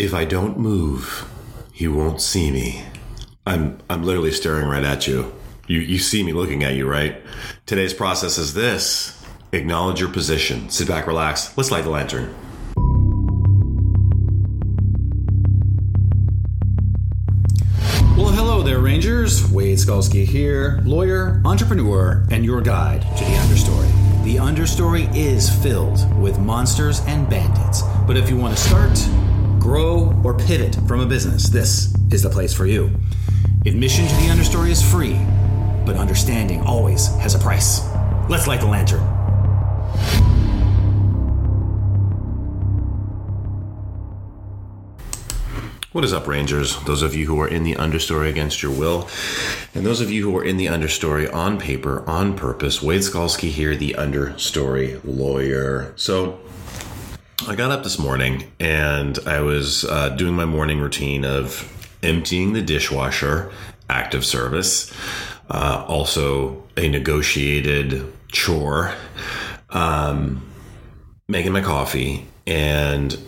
If I don't move, he won't see me. I'm I'm literally staring right at you. You you see me looking at you, right? Today's process is this. Acknowledge your position. Sit back, relax. Let's light the lantern. Well, hello there, Rangers. Wade Skalski here, lawyer, entrepreneur, and your guide to the understory. The understory is filled with monsters and bandits, but if you want to start, grow, or pivot from a business, this is the place for you. Admission to the understory is free, but understanding always has a price. Let's light the lantern. What is up, Rangers? Those of you who are in the understory against your will, and those of you who are in the understory on paper, on purpose. Wade Skalski here, the understory lawyer. So, I got up this morning and I was uh, doing my morning routine of emptying the dishwasher, active service, uh, also a negotiated chore, um, making my coffee, and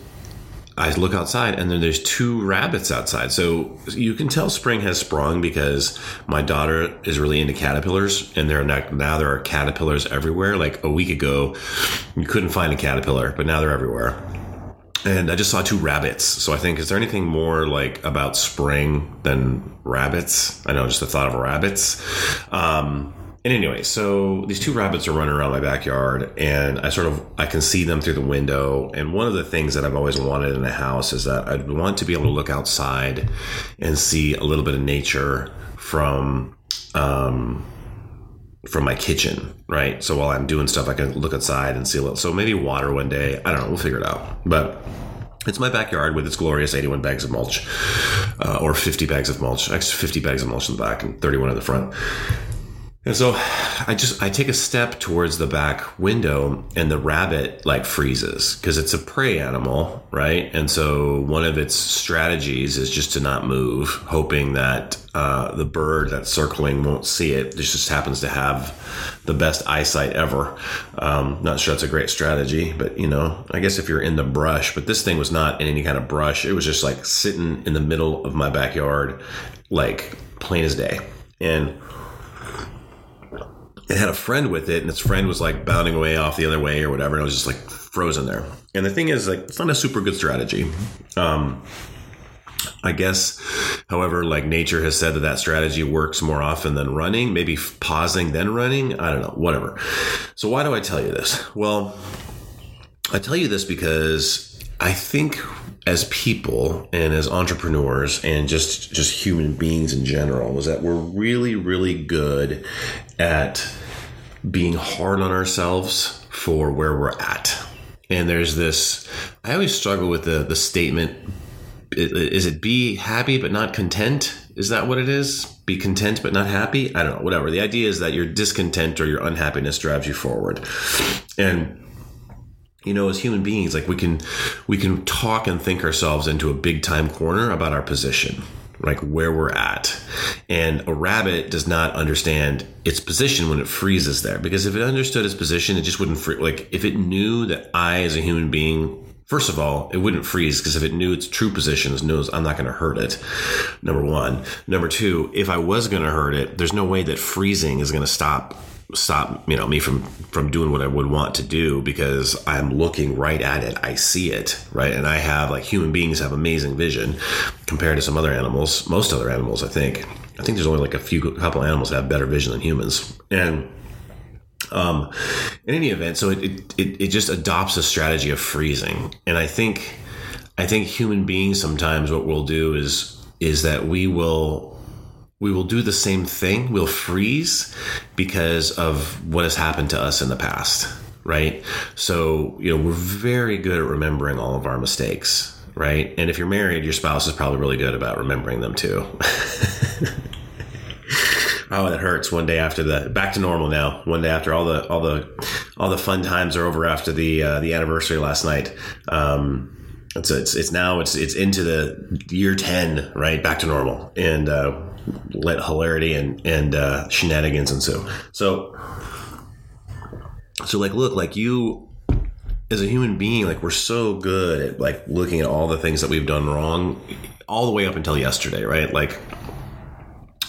I look outside and then there's two rabbits outside. So you can tell spring has sprung because my daughter is really into caterpillars and there now, now there are caterpillars everywhere. Like a week ago, you couldn't find a caterpillar, but now they're everywhere. And I just saw two rabbits. So I think, is there anything more like about spring than rabbits? I know just the thought of rabbits. Um, and anyway, so these two rabbits are running around my backyard, and I sort of I can see them through the window. And one of the things that I've always wanted in a house is that I want to be able to look outside and see a little bit of nature from um, from my kitchen, right? So while I'm doing stuff, I can look outside and see a little. So maybe water one day. I don't know. We'll figure it out, but. It's my backyard with its glorious 81 bags of mulch, uh, or 50 bags of mulch. Actually, 50 bags of mulch in the back and 31 in the front. And so I just I take a step towards the back window and the rabbit like freezes because it's a prey animal, right? And so one of its strategies is just to not move, hoping that uh, the bird that's circling won't see it. This just happens to have the best eyesight ever. Um, not sure that's a great strategy, but you know, I guess if you're in the brush, but this thing was not in any kind of brush. It was just like sitting in the middle of my backyard, like plain as day. And it had a friend with it, and its friend was like bounding away off the other way or whatever. And it was just like frozen there. And the thing is, like, it's not a super good strategy. Um, I guess, however, like nature has said that that strategy works more often than running, maybe pausing then running. I don't know, whatever. So, why do I tell you this? Well, I tell you this because I think as people and as entrepreneurs and just just human beings in general was that we're really really good at being hard on ourselves for where we're at. And there's this i always struggle with the the statement is it be happy but not content? Is that what it is? Be content but not happy? I don't know whatever. The idea is that your discontent or your unhappiness drives you forward. And you know as human beings like we can we can talk and think ourselves into a big time corner about our position like where we're at and a rabbit does not understand its position when it freezes there because if it understood its position it just wouldn't free like if it knew that i as a human being First of all, it wouldn't freeze because if it knew its true position, it knows I'm not going to hurt it. Number one. Number two, if I was going to hurt it, there's no way that freezing is going to stop stop you know me from from doing what I would want to do because I'm looking right at it. I see it, right? And I have like human beings have amazing vision compared to some other animals, most other animals, I think. I think there's only like a few couple animals that have better vision than humans. And um in any event, so it it, it just adopts a strategy of freezing. And I think I think human beings sometimes what we'll do is is that we will we will do the same thing. We'll freeze because of what has happened to us in the past, right? So, you know, we're very good at remembering all of our mistakes, right? And if you're married, your spouse is probably really good about remembering them too. oh, that hurts. One day after the back to normal now. One day after all the all the all the fun times are over after the uh, the anniversary last night. Um, it's, it's it's now it's it's into the year ten, right? Back to normal, and uh, let hilarity and and uh, shenanigans ensue. So, so like, look, like you, as a human being, like we're so good at like looking at all the things that we've done wrong, all the way up until yesterday, right? Like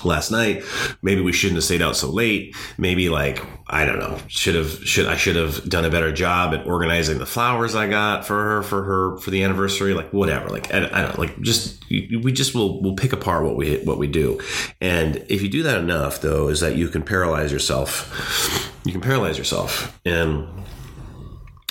last night. Maybe we shouldn't have stayed out so late. Maybe like i don't know should have should i should have done a better job at organizing the flowers i got for her for her for the anniversary like whatever like i, I don't know, like just we just will will pick apart what we what we do. And if you do that enough though is that you can paralyze yourself. You can paralyze yourself. And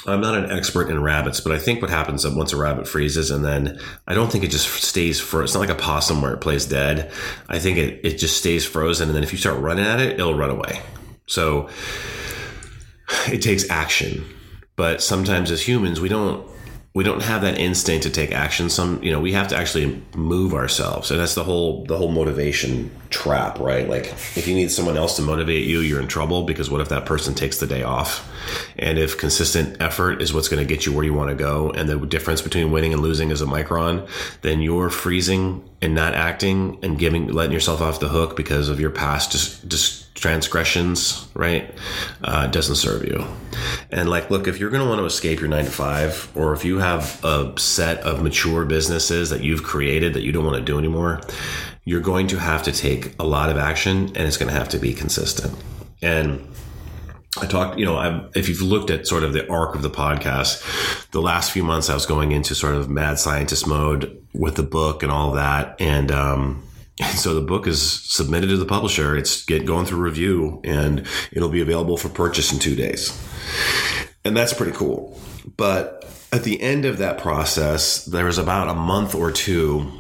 I'm not an expert in rabbits, but I think what happens is once a rabbit freezes and then I don't think it just stays for it's not like a possum where it plays dead. I think it, it just stays frozen and then if you start running at it, it'll run away. So it takes action. But sometimes as humans, we don't we don't have that instinct to take action. Some you know we have to actually move ourselves. And that's the whole the whole motivation trap right? Like if you need someone else to motivate you you're in trouble because what if that person takes the day off? And if consistent effort is what's going to get you where you want to go and the difference between winning and losing is a micron then you're freezing and not acting and giving letting yourself off the hook because of your past just just transgressions, right, uh, doesn't serve you. And like, look, if you're going to want to escape your nine to five, or if you have a set of mature businesses that you've created that you don't want to do anymore, you're going to have to take a lot of action and it's going to have to be consistent. And I talked, you know, I've, if you've looked at sort of the arc of the podcast, the last few months I was going into sort of mad scientist mode with the book and all that. And, um, and so the book is submitted to the publisher. It's get going through review and it'll be available for purchase in two days. And that's pretty cool. But at the end of that process, there was about a month or two,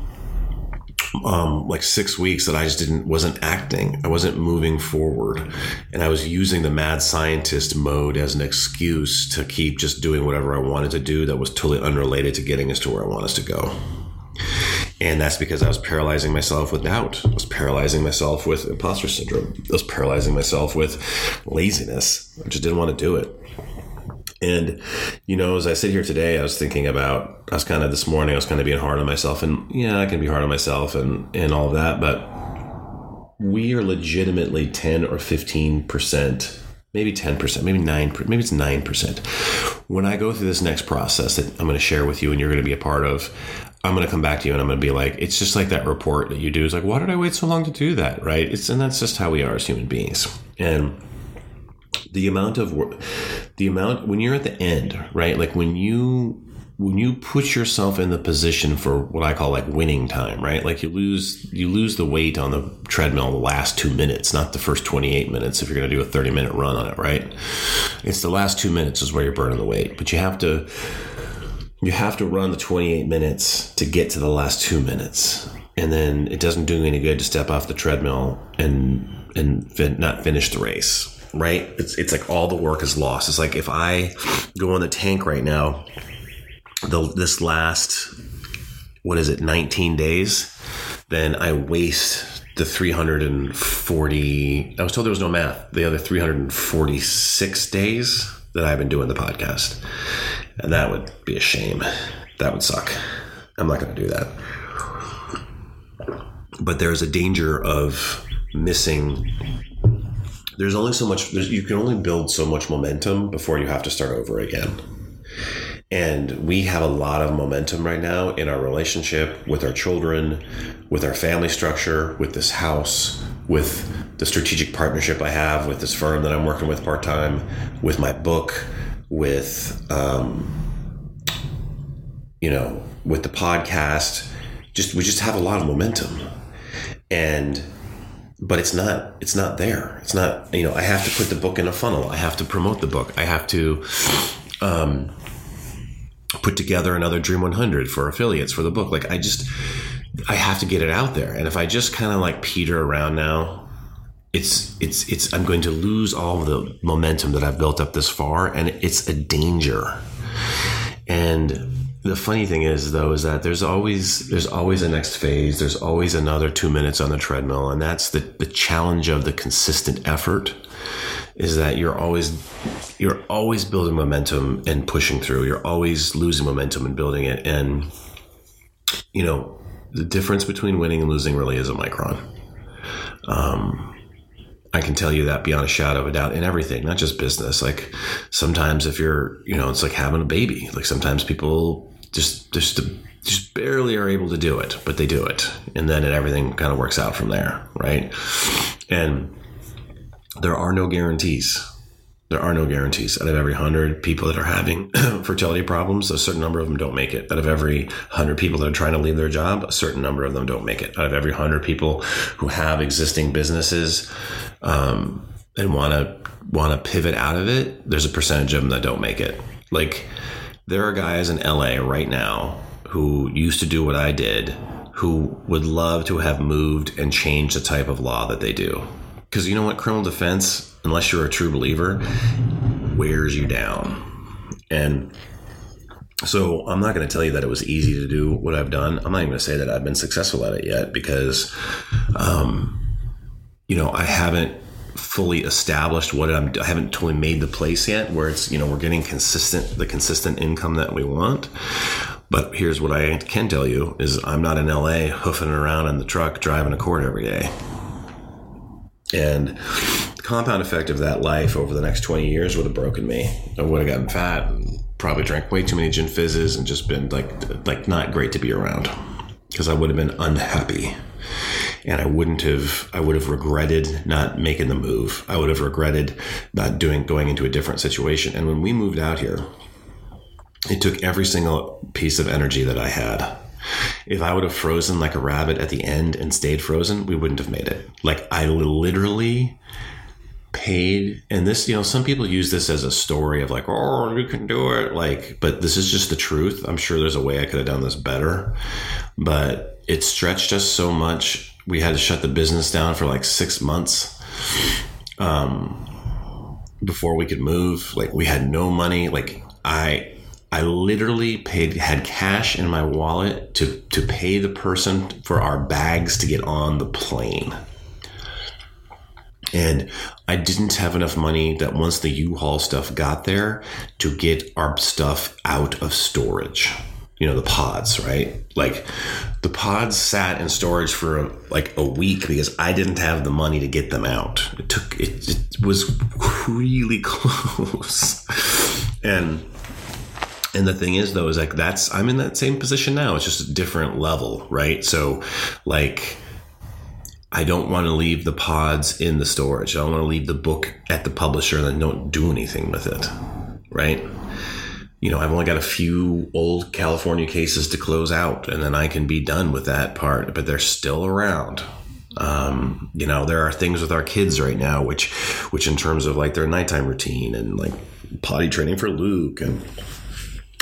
um, like six weeks that I just didn't, wasn't acting. I wasn't moving forward. And I was using the mad scientist mode as an excuse to keep just doing whatever I wanted to do that was totally unrelated to getting us to where I want us to go. And that's because I was paralyzing myself with doubt. I was paralyzing myself with imposter syndrome. I was paralyzing myself with laziness. I just didn't want to do it. And, you know, as I sit here today, I was thinking about, I was kind of this morning, I was kind of being hard on myself. And yeah, I can be hard on myself and, and all of that. But we are legitimately 10 or 15%, maybe 10%, maybe 9, maybe it's 9%. When I go through this next process that I'm going to share with you and you're going to be a part of, I'm going to come back to you and I'm going to be like, it's just like that report that you do is like, why did I wait so long to do that? Right. It's, and that's just how we are as human beings. And the amount of work, the amount when you're at the end, right? Like when you, when you put yourself in the position for what I call like winning time, right? Like you lose you lose the weight on the treadmill the last two minutes, not the first 28 minutes if you're going to do a 30 minute run on it, right? It's the last two minutes is where you're burning the weight, but you have to you have to run the 28 minutes to get to the last two minutes and then it doesn't do any good to step off the treadmill and and fin- not finish the race right it's it's like all the work is lost it's like if i go on the tank right now the this last what is it 19 days then i waste the 340 i was told there was no math the other 346 days that i've been doing the podcast and that would be a shame. That would suck. I'm not going to do that. But there's a danger of missing. There's only so much, you can only build so much momentum before you have to start over again. And we have a lot of momentum right now in our relationship with our children, with our family structure, with this house, with the strategic partnership I have with this firm that I'm working with part time, with my book, with um, you know with the podcast. Just we just have a lot of momentum. And but it's not it's not there. It's not you know i have to put the book in a funnel. I have to promote the book. I have to um, put together another dream 100 for affiliates for the book. Like i just i have to get it out there. And if i just kind of like peter around now it's it's it's I'm going to lose all of the momentum that I've built up this far, and it's a danger. And the funny thing is though is that there's always there's always a next phase. There's always another two minutes on the treadmill and that's the, the challenge of the consistent effort is that you're always you're always building momentum and pushing through you're always losing momentum and building it and you know the difference between winning and losing really is a micron um, I can tell you that beyond a shadow of a doubt in everything, not just business. Like sometimes if you're, you know, it's like having a baby. Like sometimes people just just just barely are able to do it, but they do it, and then it, everything kind of works out from there, right? And there are no guarantees. There are no guarantees. Out of every hundred people that are having fertility problems, a certain number of them don't make it. Out of every hundred people that are trying to leave their job, a certain number of them don't make it. Out of every hundred people who have existing businesses um, and want to want to pivot out of it, there's a percentage of them that don't make it. Like there are guys in LA right now who used to do what I did, who would love to have moved and changed the type of law that they do. Because you know what, criminal defense unless you're a true believer, wears you down. And so I'm not going to tell you that it was easy to do what I've done. I'm not even going to say that I've been successful at it yet because, um, you know, I haven't fully established what I'm. I haven't totally made the place yet where it's you know we're getting consistent the consistent income that we want. But here's what I can tell you is I'm not in LA hoofing around in the truck driving a court every day. And the compound effect of that life over the next 20 years would have broken me. I would have gotten fat and probably drank way too many gin fizzes and just been like, like not great to be around because I would have been unhappy. And I wouldn't have, I would have regretted not making the move. I would have regretted not doing, going into a different situation. And when we moved out here, it took every single piece of energy that I had if I would have frozen like a rabbit at the end and stayed frozen, we wouldn't have made it. Like I literally paid and this you know some people use this as a story of like oh you can do it like but this is just the truth. I'm sure there's a way i could have done this better but it stretched us so much. We had to shut the business down for like six months um before we could move. Like we had no money. Like i I literally paid had cash in my wallet to to pay the person for our bags to get on the plane. And I didn't have enough money that once the U-Haul stuff got there to get our stuff out of storage. You know, the pods, right? Like the pods sat in storage for like a week because I didn't have the money to get them out. It took it, it was really close. And and the thing is, though, is like that's I'm in that same position now. It's just a different level, right? So, like, I don't want to leave the pods in the storage. I don't want to leave the book at the publisher and then don't do anything with it, right? You know, I've only got a few old California cases to close out, and then I can be done with that part. But they're still around. Um, you know, there are things with our kids right now, which, which in terms of like their nighttime routine and like potty training for Luke and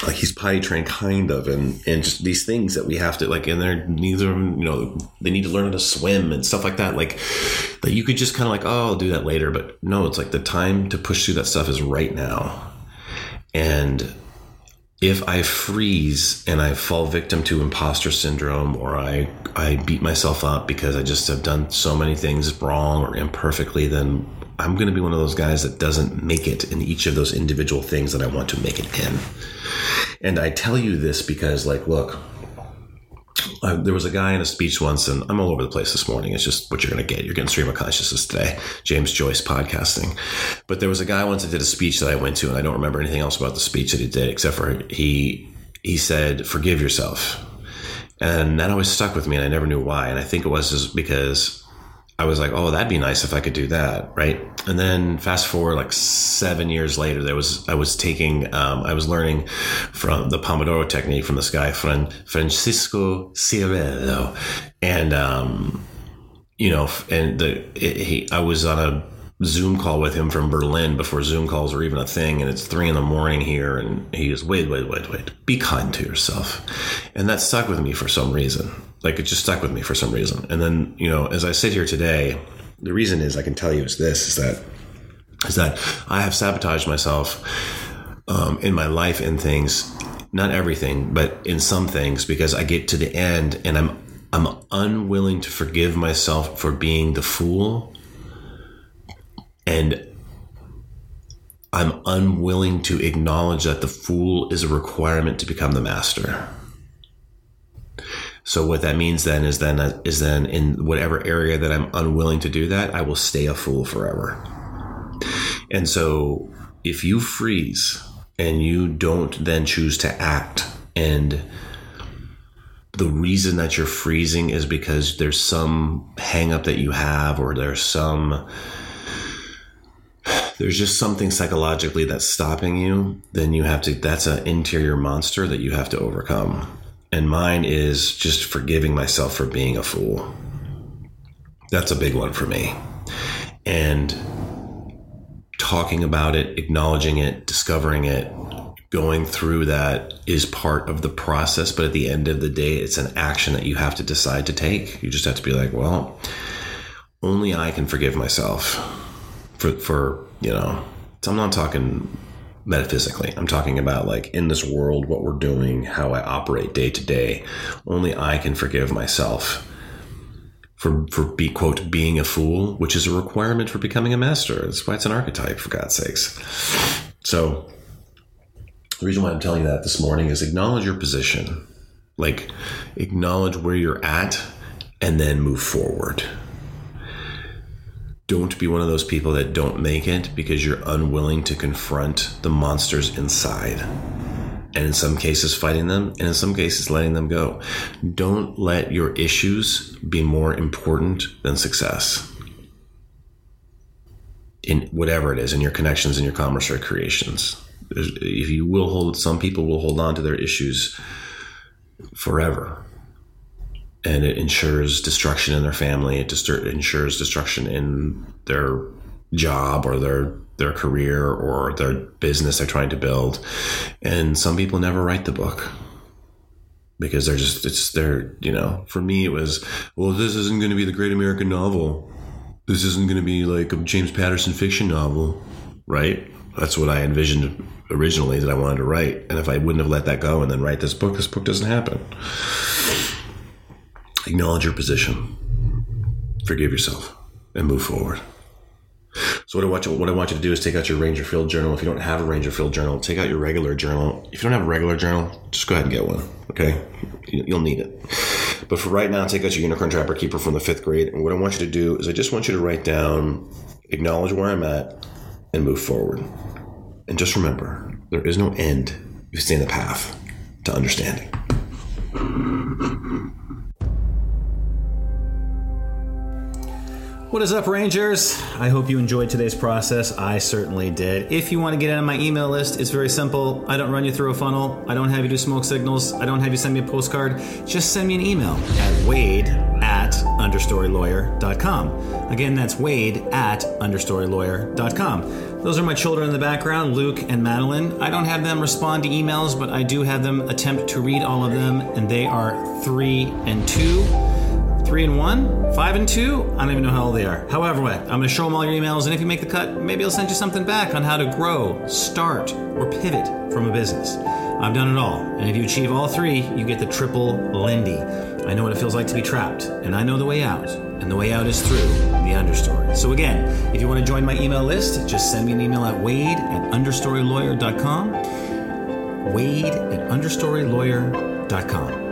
like he's potty trained kind of and and just these things that we have to like and they're neither of them you know they need to learn how to swim and stuff like that like that you could just kind of like oh i'll do that later but no it's like the time to push through that stuff is right now. And if i freeze and i fall victim to imposter syndrome or i i beat myself up because i just have done so many things wrong or imperfectly then i'm going to be one of those guys that doesn't make it in each of those individual things that i want to make it in and I tell you this because, like, look, I, there was a guy in a speech once, and I'm all over the place this morning. It's just what you're going to get. You're getting stream of consciousness today, James Joyce podcasting. But there was a guy once that did a speech that I went to, and I don't remember anything else about the speech that he did, except for he he said, "Forgive yourself," and that always stuck with me, and I never knew why. And I think it was just because I was like, oh, that'd be nice if I could do that, right? And then fast forward like seven years later, there was I was taking um, I was learning from the Pomodoro technique from this guy Fran, Francisco Cirillo, and um, you know, and the it, he I was on a Zoom call with him from Berlin before Zoom calls were even a thing, and it's three in the morning here, and he goes, "Wait, wait, wait, wait! Be kind to yourself," and that stuck with me for some reason. Like it just stuck with me for some reason. And then you know, as I sit here today, the reason is I can tell you is this: is that is that I have sabotaged myself um, in my life and things, not everything, but in some things, because I get to the end and I'm I'm unwilling to forgive myself for being the fool and I'm unwilling to acknowledge that the fool is a requirement to become the master. So what that means then is then is then in whatever area that I'm unwilling to do that, I will stay a fool forever. And so if you freeze and you don't then choose to act and the reason that you're freezing is because there's some hangup that you have or there's some there's just something psychologically that's stopping you then you have to that's an interior monster that you have to overcome. And mine is just forgiving myself for being a fool. That's a big one for me. And talking about it acknowledging it discovering it going through that is part of the process but at the end of the day it's an action that you have to decide to take. You just have to be like well only i can forgive myself for for you know? I'm not talking metaphysically. I'm talking about like in this world what we're doing how i operate day to day. Only i can forgive myself for for be quote being a fool which is a requirement for becoming a master. That's why it's an archetype for god's sakes. So the reason why I'm telling you that this morning is acknowledge your position. Like, acknowledge where you're at and then move forward. Don't be one of those people that don't make it because you're unwilling to confront the monsters inside. And in some cases, fighting them, and in some cases, letting them go. Don't let your issues be more important than success in whatever it is, in your connections, in your commerce or creations if you will hold some people will hold on to their issues forever and it ensures destruction in their family it ensures destruction in their job or their their career or their business they're trying to build and some people never write the book because they're just it's they're you know for me it was well this isn't going to be the great american novel this isn't going to be like a james patterson fiction novel right that's what i envisioned originally that I wanted to write. And if I wouldn't have let that go and then write this book, this book doesn't happen. Acknowledge your position, forgive yourself, and move forward. So what I want you, what I want you to do is take out your Ranger Field journal. If you don't have a Ranger Field journal, take out your regular journal. If you don't have a regular journal, just go ahead and get one. Okay, you'll need it. But for right now, take out your Unicorn Trapper Keeper from the fifth grade. And what I want you to do is I just want you to write down, acknowledge where I'm at, and move forward. And just remember, there is no end if you stay in the path to understanding. What is up, Rangers? I hope you enjoyed today's process. I certainly did. If you want to get on my email list, it's very simple. I don't run you through a funnel. I don't have you do smoke signals. I don't have you send me a postcard. Just send me an email at wade at understorylawyer.com. Again, that's wade at understorylawyer.com. Those are my children in the background, Luke and Madeline. I don't have them respond to emails, but I do have them attempt to read all of them, and they are three and two, three and one, five and two. I don't even know how old they are. However, I'm going to show them all your emails, and if you make the cut, maybe I'll send you something back on how to grow, start, or pivot from a business. I've done it all, and if you achieve all three, you get the triple Lindy. I know what it feels like to be trapped, and I know the way out, and the way out is through the understory. So again, if you want to join my email list, just send me an email at wade at understorylawyer.com. Wade at understorylawyer.com.